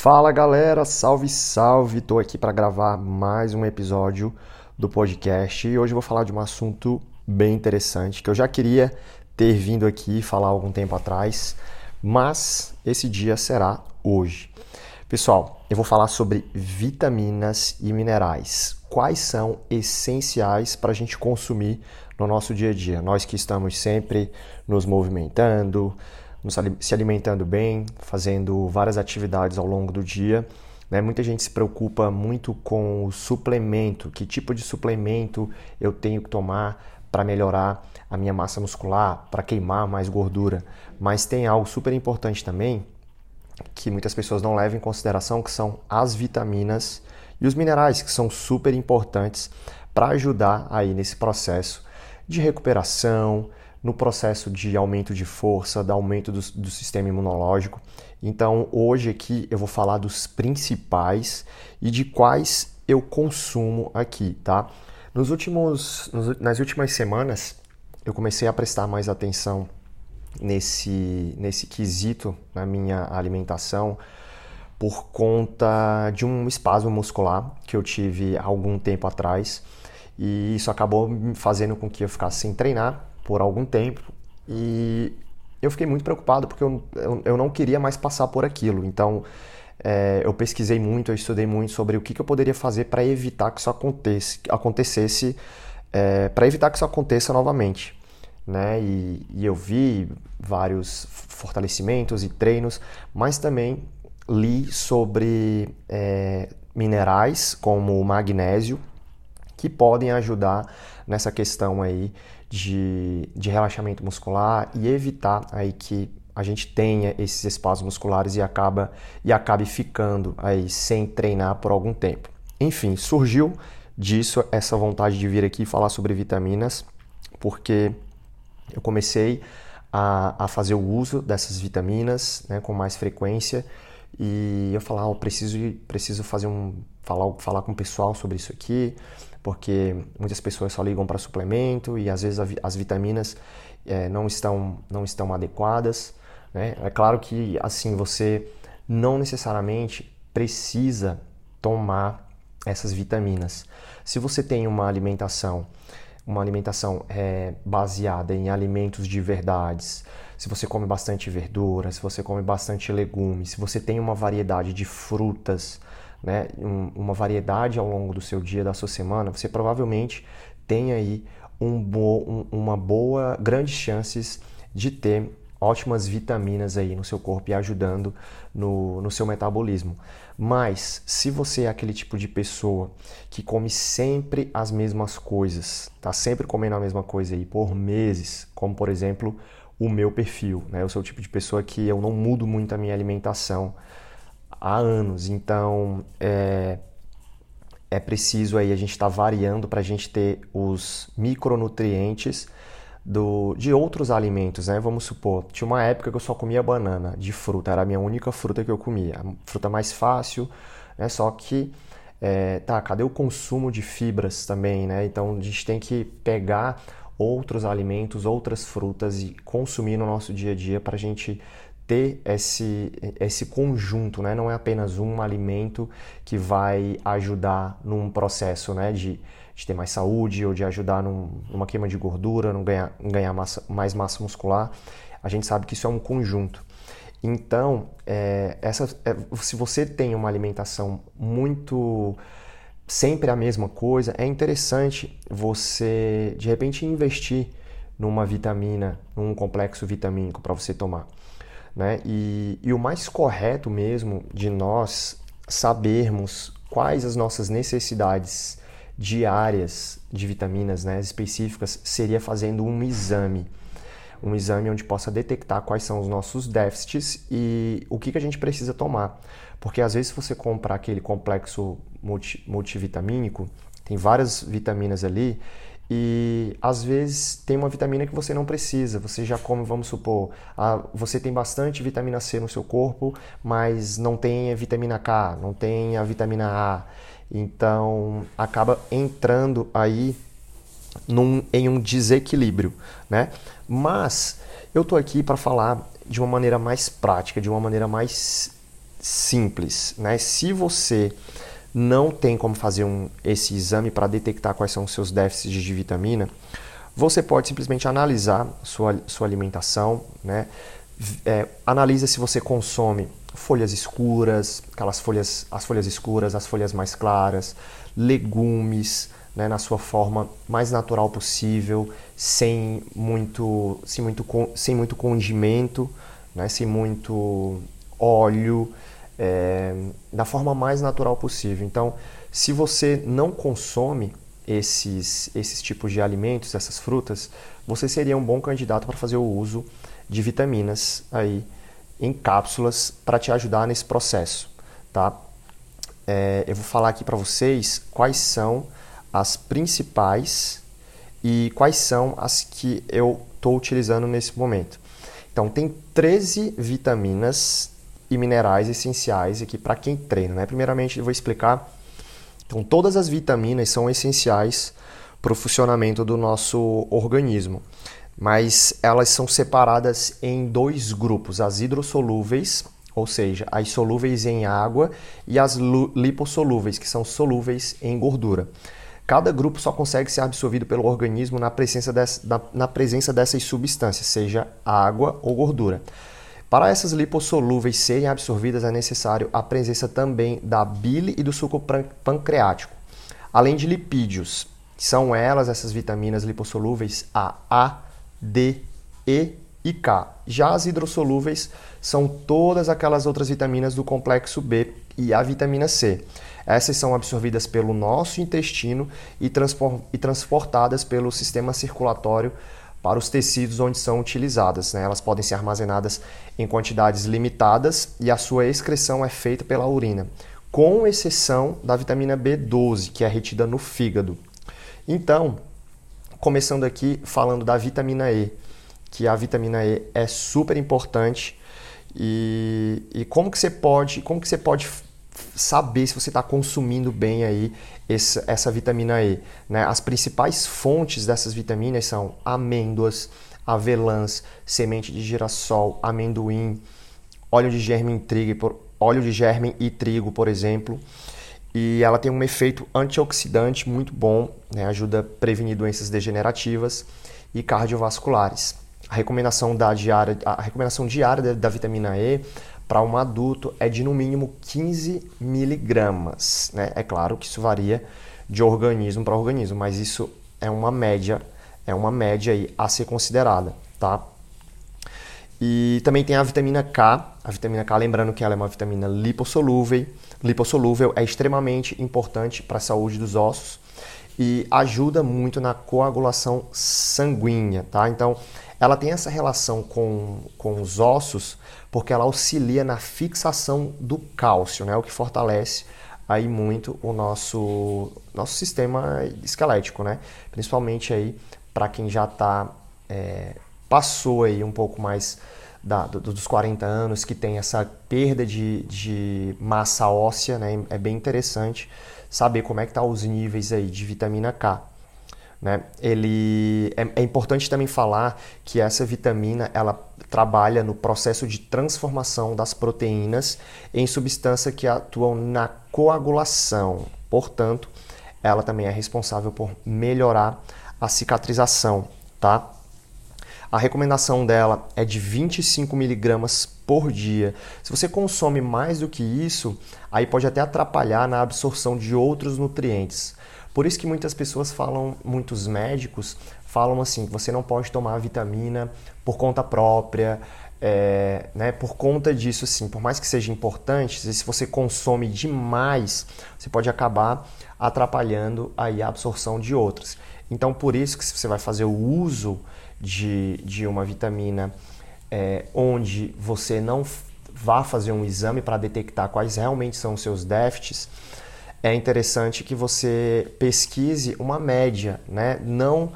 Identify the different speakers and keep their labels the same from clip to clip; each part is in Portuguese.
Speaker 1: Fala galera, salve salve! Tô aqui para gravar mais um episódio do podcast e hoje eu vou falar de um assunto bem interessante que eu já queria ter vindo aqui falar algum tempo atrás, mas esse dia será hoje. Pessoal, eu vou falar sobre vitaminas e minerais. Quais são essenciais para a gente consumir no nosso dia a dia? Nós que estamos sempre nos movimentando, se alimentando bem, fazendo várias atividades ao longo do dia. Né? Muita gente se preocupa muito com o suplemento, que tipo de suplemento eu tenho que tomar para melhorar a minha massa muscular, para queimar mais gordura. Mas tem algo super importante também que muitas pessoas não levam em consideração, que são as vitaminas e os minerais, que são super importantes para ajudar aí nesse processo de recuperação, no processo de aumento de força, de aumento do, do, sistema imunológico. Então, hoje aqui eu vou falar dos principais e de quais eu consumo aqui, tá? Nos últimos, nos, nas últimas semanas, eu comecei a prestar mais atenção nesse, nesse quesito na minha alimentação por conta de um espasmo muscular que eu tive algum tempo atrás e isso acabou fazendo com que eu ficasse sem treinar por algum tempo e eu fiquei muito preocupado porque eu, eu, eu não queria mais passar por aquilo. Então é, eu pesquisei muito, eu estudei muito sobre o que, que eu poderia fazer para evitar que isso acontecesse, acontecesse é, para evitar que isso aconteça novamente. Né? E, e eu vi vários fortalecimentos e treinos, mas também li sobre é, minerais como o magnésio que podem ajudar nessa questão aí de, de relaxamento muscular e evitar aí que a gente tenha esses espasmos musculares e acaba e acabe ficando aí sem treinar por algum tempo. Enfim, surgiu disso essa vontade de vir aqui falar sobre vitaminas, porque eu comecei a, a fazer o uso dessas vitaminas né, com mais frequência e eu falava, oh, preciso preciso fazer um falar falar com o pessoal sobre isso aqui, porque muitas pessoas só ligam para suplemento e às vezes as vitaminas é, não estão não estão adequadas. Né? É claro que assim você não necessariamente precisa tomar essas vitaminas. Se você tem uma alimentação uma alimentação é, baseada em alimentos de verdades, se você come bastante verdura, se você come bastante legumes, se você tem uma variedade de frutas, né, um, uma variedade ao longo do seu dia, da sua semana, você provavelmente tem aí um bo, um, uma boa, grandes chances de ter ótimas vitaminas aí no seu corpo e ajudando no, no seu metabolismo. Mas se você é aquele tipo de pessoa que come sempre as mesmas coisas, tá sempre comendo a mesma coisa aí por meses, como por exemplo o meu perfil, né? Eu sou o tipo de pessoa que eu não mudo muito a minha alimentação há anos. Então é, é preciso aí a gente estar tá variando para a gente ter os micronutrientes do, de outros alimentos, né? Vamos supor, tinha uma época que eu só comia banana de fruta, era a minha única fruta que eu comia, a fruta mais fácil, né? Só que é, tá, cadê o consumo de fibras também, né? Então a gente tem que pegar outros alimentos, outras frutas e consumir no nosso dia a dia para a gente ter esse, esse conjunto, né? não é apenas um alimento que vai ajudar num processo né? de, de ter mais saúde ou de ajudar num, numa queima de gordura, não ganhar, ganhar massa, mais massa muscular. A gente sabe que isso é um conjunto. Então, é, essa, é, se você tem uma alimentação muito sempre a mesma coisa, é interessante você de repente investir numa vitamina, num complexo vitamínico para você tomar. Né? E, e o mais correto mesmo de nós sabermos quais as nossas necessidades diárias de vitaminas né, específicas seria fazendo um exame. Um exame onde possa detectar quais são os nossos déficits e o que, que a gente precisa tomar. Porque às vezes, se você comprar aquele complexo multi, multivitamínico, tem várias vitaminas ali, e às vezes tem uma vitamina que você não precisa. Você já come, vamos supor, a, você tem bastante vitamina C no seu corpo, mas não tem a vitamina K, não tem a vitamina A. Então acaba entrando aí num, em um desequilíbrio, né? Mas eu tô aqui para falar de uma maneira mais prática, de uma maneira mais simples, né? Se você não tem como fazer um, esse exame para detectar quais são os seus déficits de vitamina, você pode simplesmente analisar sua, sua alimentação, né? É, analisa se você consome folhas escuras, aquelas folhas, as folhas escuras, as folhas mais claras, legumes, né, na sua forma mais natural possível, sem muito, sem muito, sem muito condimento, né, sem muito óleo, é, da forma mais natural possível. Então, se você não consome esses, esses tipos de alimentos, essas frutas, você seria um bom candidato para fazer o uso de vitaminas aí em cápsulas para te ajudar nesse processo, tá? É, eu vou falar aqui para vocês quais são as principais e quais são as que eu estou utilizando nesse momento. Então, tem 13 vitaminas e minerais essenciais aqui para quem treina. Né? Primeiramente, eu vou explicar. Então, todas as vitaminas são essenciais para o funcionamento do nosso organismo, mas elas são separadas em dois grupos: as hidrossolúveis, ou seja, as solúveis em água, e as lipossolúveis, que são solúveis em gordura. Cada grupo só consegue ser absorvido pelo organismo na presença, dessa, na, na presença dessas substâncias, seja água ou gordura. Para essas lipossolúveis serem absorvidas, é necessário a presença também da bile e do suco pancreático, além de lipídios. São elas, essas vitaminas lipossolúveis, a A, D, E e K. Já as hidrossolúveis são todas aquelas outras vitaminas do complexo B e a vitamina C. Essas são absorvidas pelo nosso intestino e, transportadas pelo sistema circulatório para os tecidos onde são utilizadas. Né? Elas podem ser armazenadas em quantidades limitadas e a sua excreção é feita pela urina, com exceção da vitamina B12, que é retida no fígado. Então, começando aqui falando da vitamina E, que a vitamina E é super importante e, e como que você pode, como que você pode saber se você está consumindo bem aí essa, essa vitamina E. Né? As principais fontes dessas vitaminas são amêndoas, avelãs, semente de girassol, amendoim, óleo de germe e trigo, óleo de germe e trigo, por exemplo. E ela tem um efeito antioxidante muito bom, né? ajuda a prevenir doenças degenerativas e cardiovasculares. A recomendação, da diária, a recomendação diária da, da vitamina E para um adulto é de no mínimo 15 miligramas. Né? É claro que isso varia de organismo para organismo, mas isso é uma média, é uma média aí a ser considerada, tá? E também tem a vitamina K. A vitamina K, lembrando que ela é uma vitamina lipossolúvel. Lipossolúvel é extremamente importante para a saúde dos ossos e ajuda muito na coagulação sanguínea, tá? Então, ela tem essa relação com, com os ossos porque ela auxilia na fixação do cálcio, né? O que fortalece aí muito o nosso, nosso sistema esquelético, né? Principalmente aí para quem já tá, é, passou aí um pouco mais da, do, dos 40 anos, que tem essa perda de, de massa óssea, né? É bem interessante saber como é que tá os níveis aí de vitamina K. Né? Ele é, é, importante também falar que essa vitamina ela trabalha no processo de transformação das proteínas em substâncias que atuam na coagulação. Portanto, ela também é responsável por melhorar a cicatrização, tá? A recomendação dela é de 25 miligramas por dia. Se você consome mais do que isso, aí pode até atrapalhar na absorção de outros nutrientes. Por isso que muitas pessoas falam, muitos médicos falam assim, você não pode tomar vitamina por conta própria, é, né, por conta disso, assim, por mais que seja importante, se você consome demais, você pode acabar atrapalhando aí a absorção de outras. Então, por isso que se você vai fazer o uso de, de uma vitamina é, onde você não vá fazer um exame para detectar quais realmente são os seus déficits, é interessante que você pesquise uma média, né? Não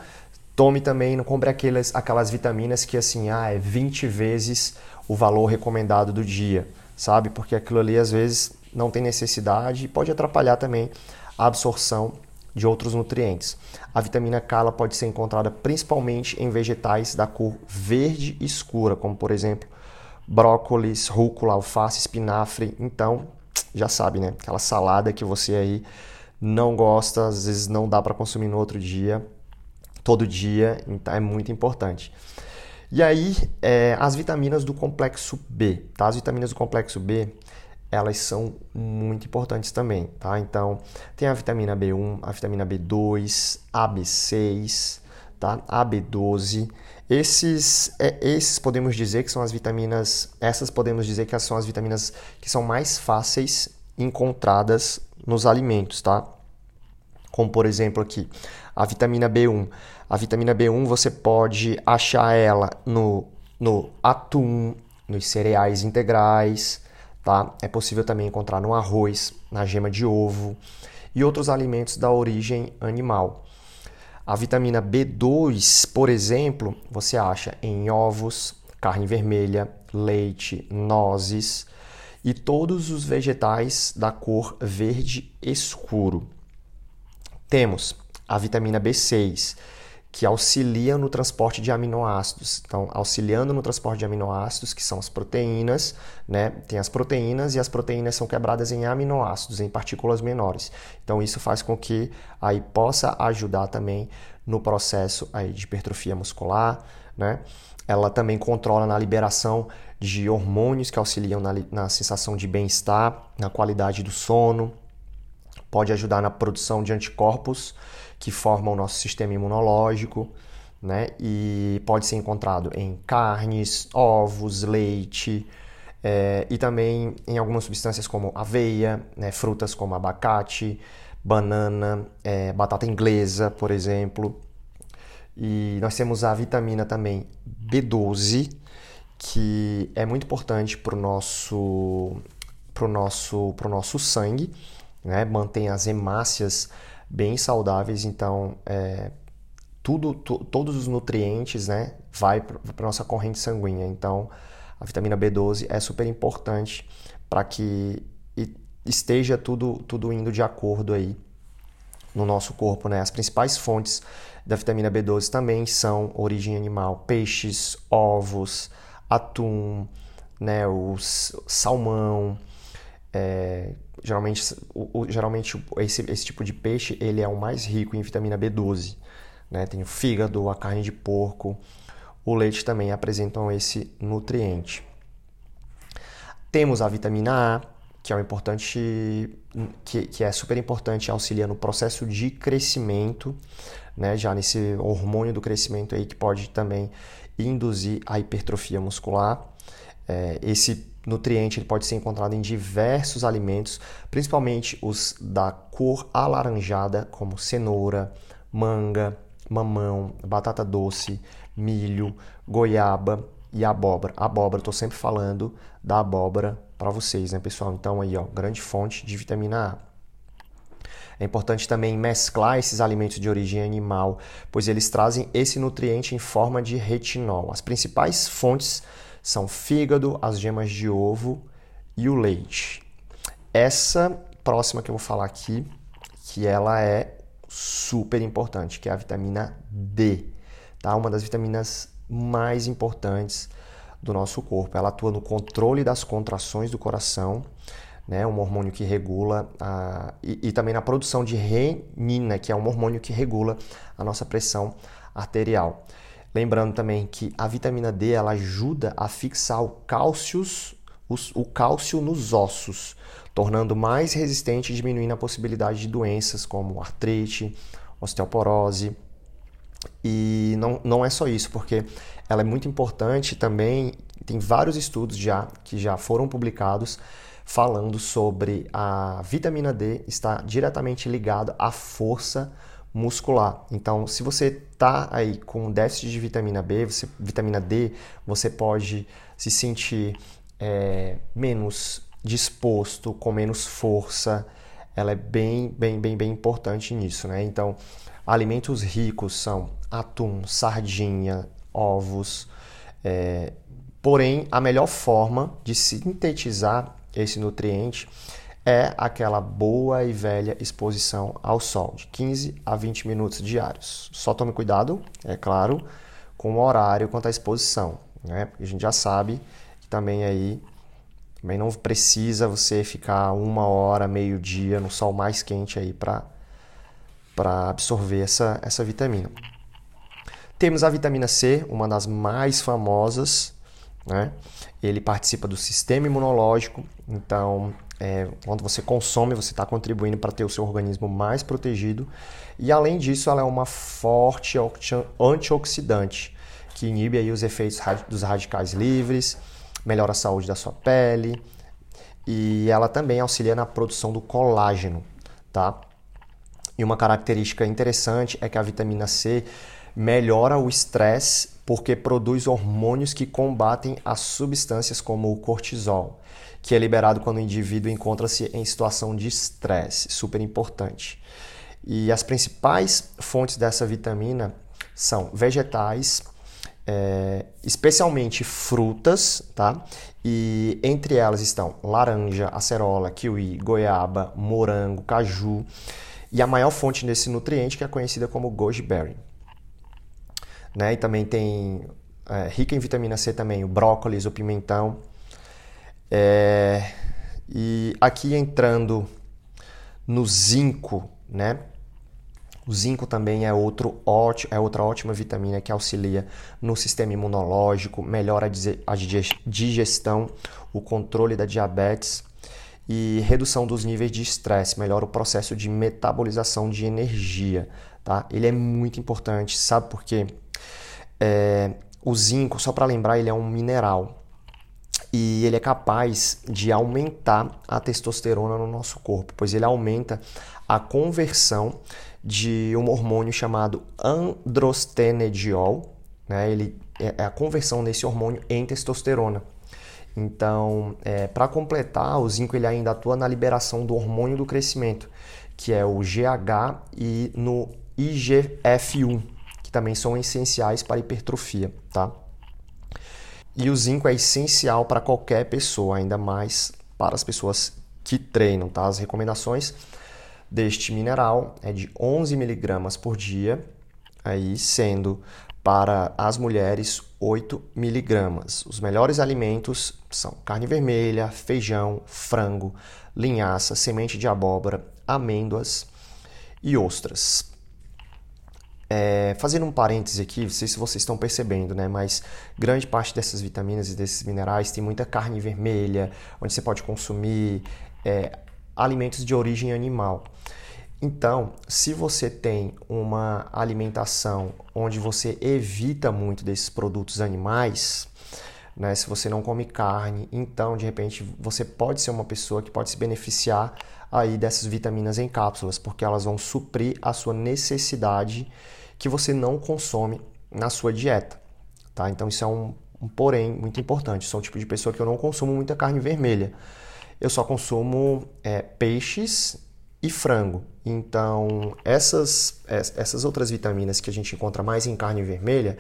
Speaker 1: tome também, não compre aquelas, aquelas vitaminas que assim, ah, é 20 vezes o valor recomendado do dia, sabe? Porque aquilo ali às vezes não tem necessidade e pode atrapalhar também a absorção de outros nutrientes. A vitamina K pode ser encontrada principalmente em vegetais da cor verde escura, como por exemplo brócolis, rúcula, alface, espinafre. Então, já sabe, né? Aquela salada que você aí não gosta, às vezes não dá para consumir no outro dia, todo dia, então é muito importante. E aí, é, as vitaminas do complexo B, tá? As vitaminas do complexo B, elas são muito importantes também, tá? Então, tem a vitamina B1, a vitamina B2, a B6, tá? A B12. Esses, é, esses podemos dizer que são as vitaminas, essas podemos dizer que são as vitaminas que são mais fáceis encontradas nos alimentos, tá? Como por exemplo aqui, a vitamina B1. A vitamina B1 você pode achar ela no, no atum, nos cereais integrais, tá? É possível também encontrar no arroz, na gema de ovo e outros alimentos da origem animal. A vitamina B2, por exemplo, você acha em ovos, carne vermelha, leite, nozes e todos os vegetais da cor verde escuro. Temos a vitamina B6, que auxilia no transporte de aminoácidos. Então, auxiliando no transporte de aminoácidos, que são as proteínas, né? Tem as proteínas e as proteínas são quebradas em aminoácidos, em partículas menores. Então, isso faz com que aí possa ajudar também no processo aí de hipertrofia muscular, né? Ela também controla na liberação de hormônios que auxiliam na, na sensação de bem-estar, na qualidade do sono, pode ajudar na produção de anticorpos que formam o nosso sistema imunológico, né? E pode ser encontrado em carnes, ovos, leite é, e também em algumas substâncias como aveia, né? frutas como abacate, banana, é, batata inglesa, por exemplo. E nós temos a vitamina também B12, que é muito importante para o nosso, pro nosso, pro nosso sangue, né? mantém as hemácias bem saudáveis, então é, tudo, todos os nutrientes né, vai para a nossa corrente sanguínea. Então a vitamina B12 é super importante para que esteja tudo, tudo indo de acordo aí no nosso corpo. Né? As principais fontes da vitamina B12 também são origem animal, peixes, ovos, atum, né, o salmão, é, geralmente, o, o, geralmente esse, esse tipo de peixe ele é o mais rico em vitamina B12. Né? Tem o fígado, a carne de porco, o leite também apresentam esse nutriente. Temos a vitamina A, que é um importante, que, que é super importante, auxilia no processo de crescimento, né? já nesse hormônio do crescimento aí que pode também induzir a hipertrofia muscular. É, esse nutriente ele pode ser encontrado em diversos alimentos, principalmente os da cor alaranjada, como cenoura, manga, mamão, batata doce, milho, goiaba e abóbora. Abóbora, estou sempre falando da abóbora para vocês, né, pessoal? Então aí, ó, grande fonte de vitamina A. É importante também mesclar esses alimentos de origem animal, pois eles trazem esse nutriente em forma de retinol. As principais fontes são fígado, as gemas de ovo e o leite. Essa próxima que eu vou falar aqui, que ela é super importante, que é a vitamina D, tá? Uma das vitaminas mais importantes do nosso corpo. Ela atua no controle das contrações do coração, né? Um hormônio que regula a... e, e também na produção de renina, que é um hormônio que regula a nossa pressão arterial. Lembrando também que a vitamina D ela ajuda a fixar o cálcio, o cálcio nos ossos, tornando mais resistente e diminuindo a possibilidade de doenças como artrite, osteoporose. E não, não é só isso, porque ela é muito importante também. Tem vários estudos já que já foram publicados falando sobre a vitamina D está diretamente ligada à força muscular. Então, se você tá aí com déficit de vitamina B, você, vitamina D, você pode se sentir é, menos disposto, com menos força. Ela é bem, bem, bem, bem importante nisso, né? Então, alimentos ricos são atum, sardinha, ovos. É, porém, a melhor forma de sintetizar esse nutriente é aquela boa e velha exposição ao sol, de 15 a 20 minutos diários. Só tome cuidado, é claro, com o horário quanto à exposição, né? Porque a gente já sabe também aí também não precisa você ficar uma hora, meio dia no sol mais quente aí para para absorver essa, essa vitamina. Temos a vitamina C, uma das mais famosas, né? Ele participa do sistema imunológico, então é, quando você consome, você está contribuindo para ter o seu organismo mais protegido. E além disso, ela é uma forte antioxidante que inibe aí os efeitos dos radicais livres, melhora a saúde da sua pele e ela também auxilia na produção do colágeno, tá? E uma característica interessante é que a vitamina C melhora o estresse porque produz hormônios que combatem as substâncias como o cortisol, que é liberado quando o indivíduo encontra-se em situação de estresse, super importante. E as principais fontes dessa vitamina são vegetais, é, especialmente frutas, tá? E entre elas estão laranja, acerola, kiwi, goiaba, morango, caju e a maior fonte desse nutriente que é conhecida como goji berry. Né? E também tem é, rica em vitamina C também o brócolis, o pimentão. É, e aqui entrando no zinco, né? O zinco também é, outro ótimo, é outra ótima vitamina que auxilia no sistema imunológico, melhora a digestão, o controle da diabetes e redução dos níveis de estresse, melhora o processo de metabolização de energia. Tá? Ele é muito importante, sabe por quê? É, o zinco, só para lembrar, ele é um mineral e ele é capaz de aumentar a testosterona no nosso corpo, pois ele aumenta a conversão de um hormônio chamado androstenediol, né? Ele é, é a conversão desse hormônio em testosterona. Então, é, para completar, o zinco ele ainda atua na liberação do hormônio do crescimento, que é o GH e no IGF-1, também são essenciais para hipertrofia, tá? E o zinco é essencial para qualquer pessoa, ainda mais para as pessoas que treinam, tá? As recomendações deste mineral é de 11 miligramas por dia, aí sendo para as mulheres 8 miligramas. Os melhores alimentos são carne vermelha, feijão, frango, linhaça, semente de abóbora, amêndoas e ostras. É, fazendo um parêntese aqui, não sei se vocês estão percebendo, né? Mas grande parte dessas vitaminas e desses minerais tem muita carne vermelha, onde você pode consumir é, alimentos de origem animal. Então, se você tem uma alimentação onde você evita muito desses produtos animais, né, se você não come carne, então de repente você pode ser uma pessoa que pode se beneficiar aí dessas vitaminas em cápsulas, porque elas vão suprir a sua necessidade que você não consome na sua dieta, tá? Então isso é um, um porém muito importante. Sou o tipo de pessoa que eu não consumo muita carne vermelha. Eu só consumo é, peixes e frango. Então, essas, essas outras vitaminas que a gente encontra mais em carne vermelha,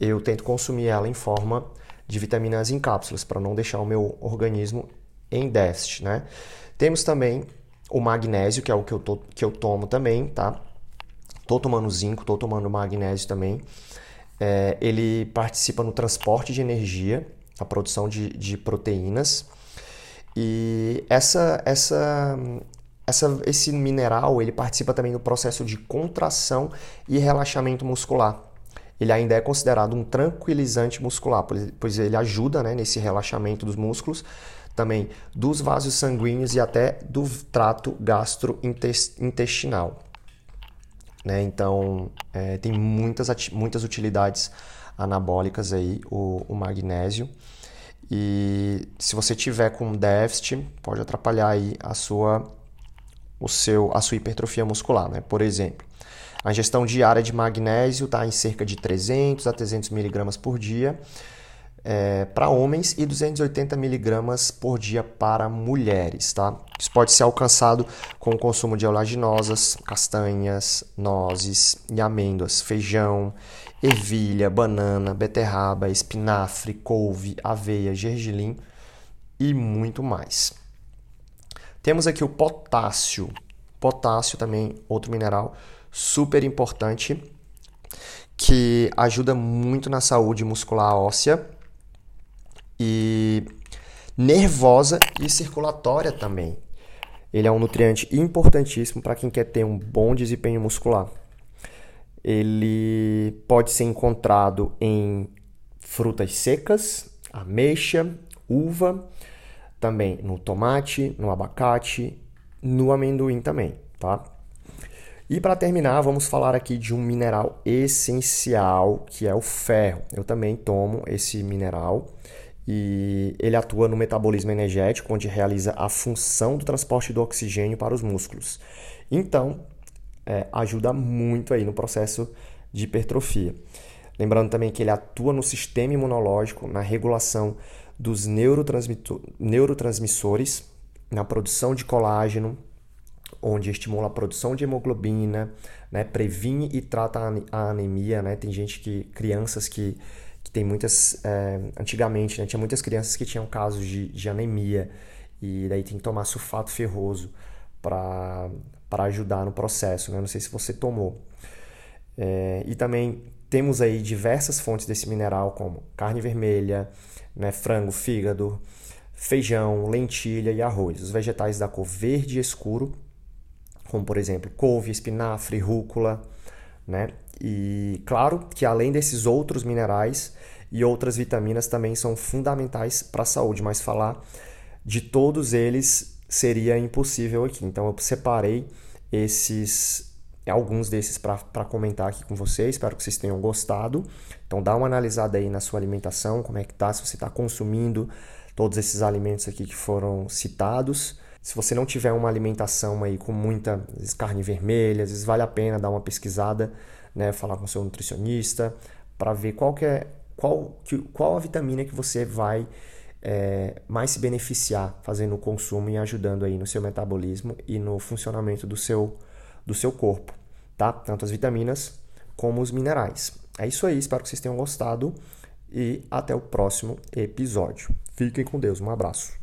Speaker 1: eu tento consumir ela em forma de vitaminas em cápsulas, para não deixar o meu organismo em déficit, né? Temos também o magnésio, que é o que eu, to, que eu tomo também, tá? Tô tomando zinco, tô tomando magnésio também. É, ele participa no transporte de energia, a produção de, de proteínas. E essa, essa, essa, esse mineral ele participa também do processo de contração e relaxamento muscular. Ele ainda é considerado um tranquilizante muscular, pois ele ajuda né, nesse relaxamento dos músculos, também dos vasos sanguíneos e até do trato gastrointestinal. Né? Então, é, tem muitas, muitas utilidades anabólicas aí, o, o magnésio. E se você tiver com déficit, pode atrapalhar aí a sua o seu, a sua hipertrofia muscular. Né? Por exemplo, a ingestão diária de magnésio está em cerca de 300 a 300 miligramas por dia é, para homens e 280 miligramas por dia para mulheres. Tá? Isso pode ser alcançado com o consumo de oleaginosas, castanhas, nozes e amêndoas, feijão, ervilha, banana, beterraba, espinafre, couve, aveia, gergelim e muito mais. Temos aqui o potássio. Potássio também, outro mineral super importante que ajuda muito na saúde muscular óssea e nervosa e circulatória também. Ele é um nutriente importantíssimo para quem quer ter um bom desempenho muscular. Ele pode ser encontrado em frutas secas, ameixa, uva, também no tomate, no abacate, no amendoim também, tá? E para terminar, vamos falar aqui de um mineral essencial, que é o ferro. Eu também tomo esse mineral e ele atua no metabolismo energético, onde realiza a função do transporte do oxigênio para os músculos. Então, é, ajuda muito aí no processo de hipertrofia. Lembrando também que ele atua no sistema imunológico, na regulação dos neurotransmissores, na produção de colágeno, onde estimula a produção de hemoglobina, né, previne e trata a anemia, né? Tem gente que crianças que tem muitas. É, antigamente, né, tinha muitas crianças que tinham casos de, de anemia e daí tem que tomar sulfato ferroso para ajudar no processo. Né? Não sei se você tomou. É, e também temos aí diversas fontes desse mineral, como carne vermelha, né, frango, fígado, feijão, lentilha e arroz. Os vegetais da cor verde escuro, como por exemplo couve, espinafre, rúcula, né? E claro que além desses outros minerais e outras vitaminas também são fundamentais para a saúde, mas falar de todos eles seria impossível aqui. Então eu separei esses alguns desses para comentar aqui com vocês. Espero que vocês tenham gostado. Então dá uma analisada aí na sua alimentação, como é que tá, se você está consumindo todos esses alimentos aqui que foram citados. Se você não tiver uma alimentação aí com muita carne vermelha, às vezes vale a pena dar uma pesquisada né, falar com seu nutricionista para ver qual que é qual, que, qual a vitamina que você vai é, mais se beneficiar fazendo o consumo e ajudando aí no seu metabolismo e no funcionamento do seu, do seu corpo, tá? Tanto as vitaminas como os minerais. É isso aí, espero que vocês tenham gostado e até o próximo episódio. Fiquem com Deus, um abraço.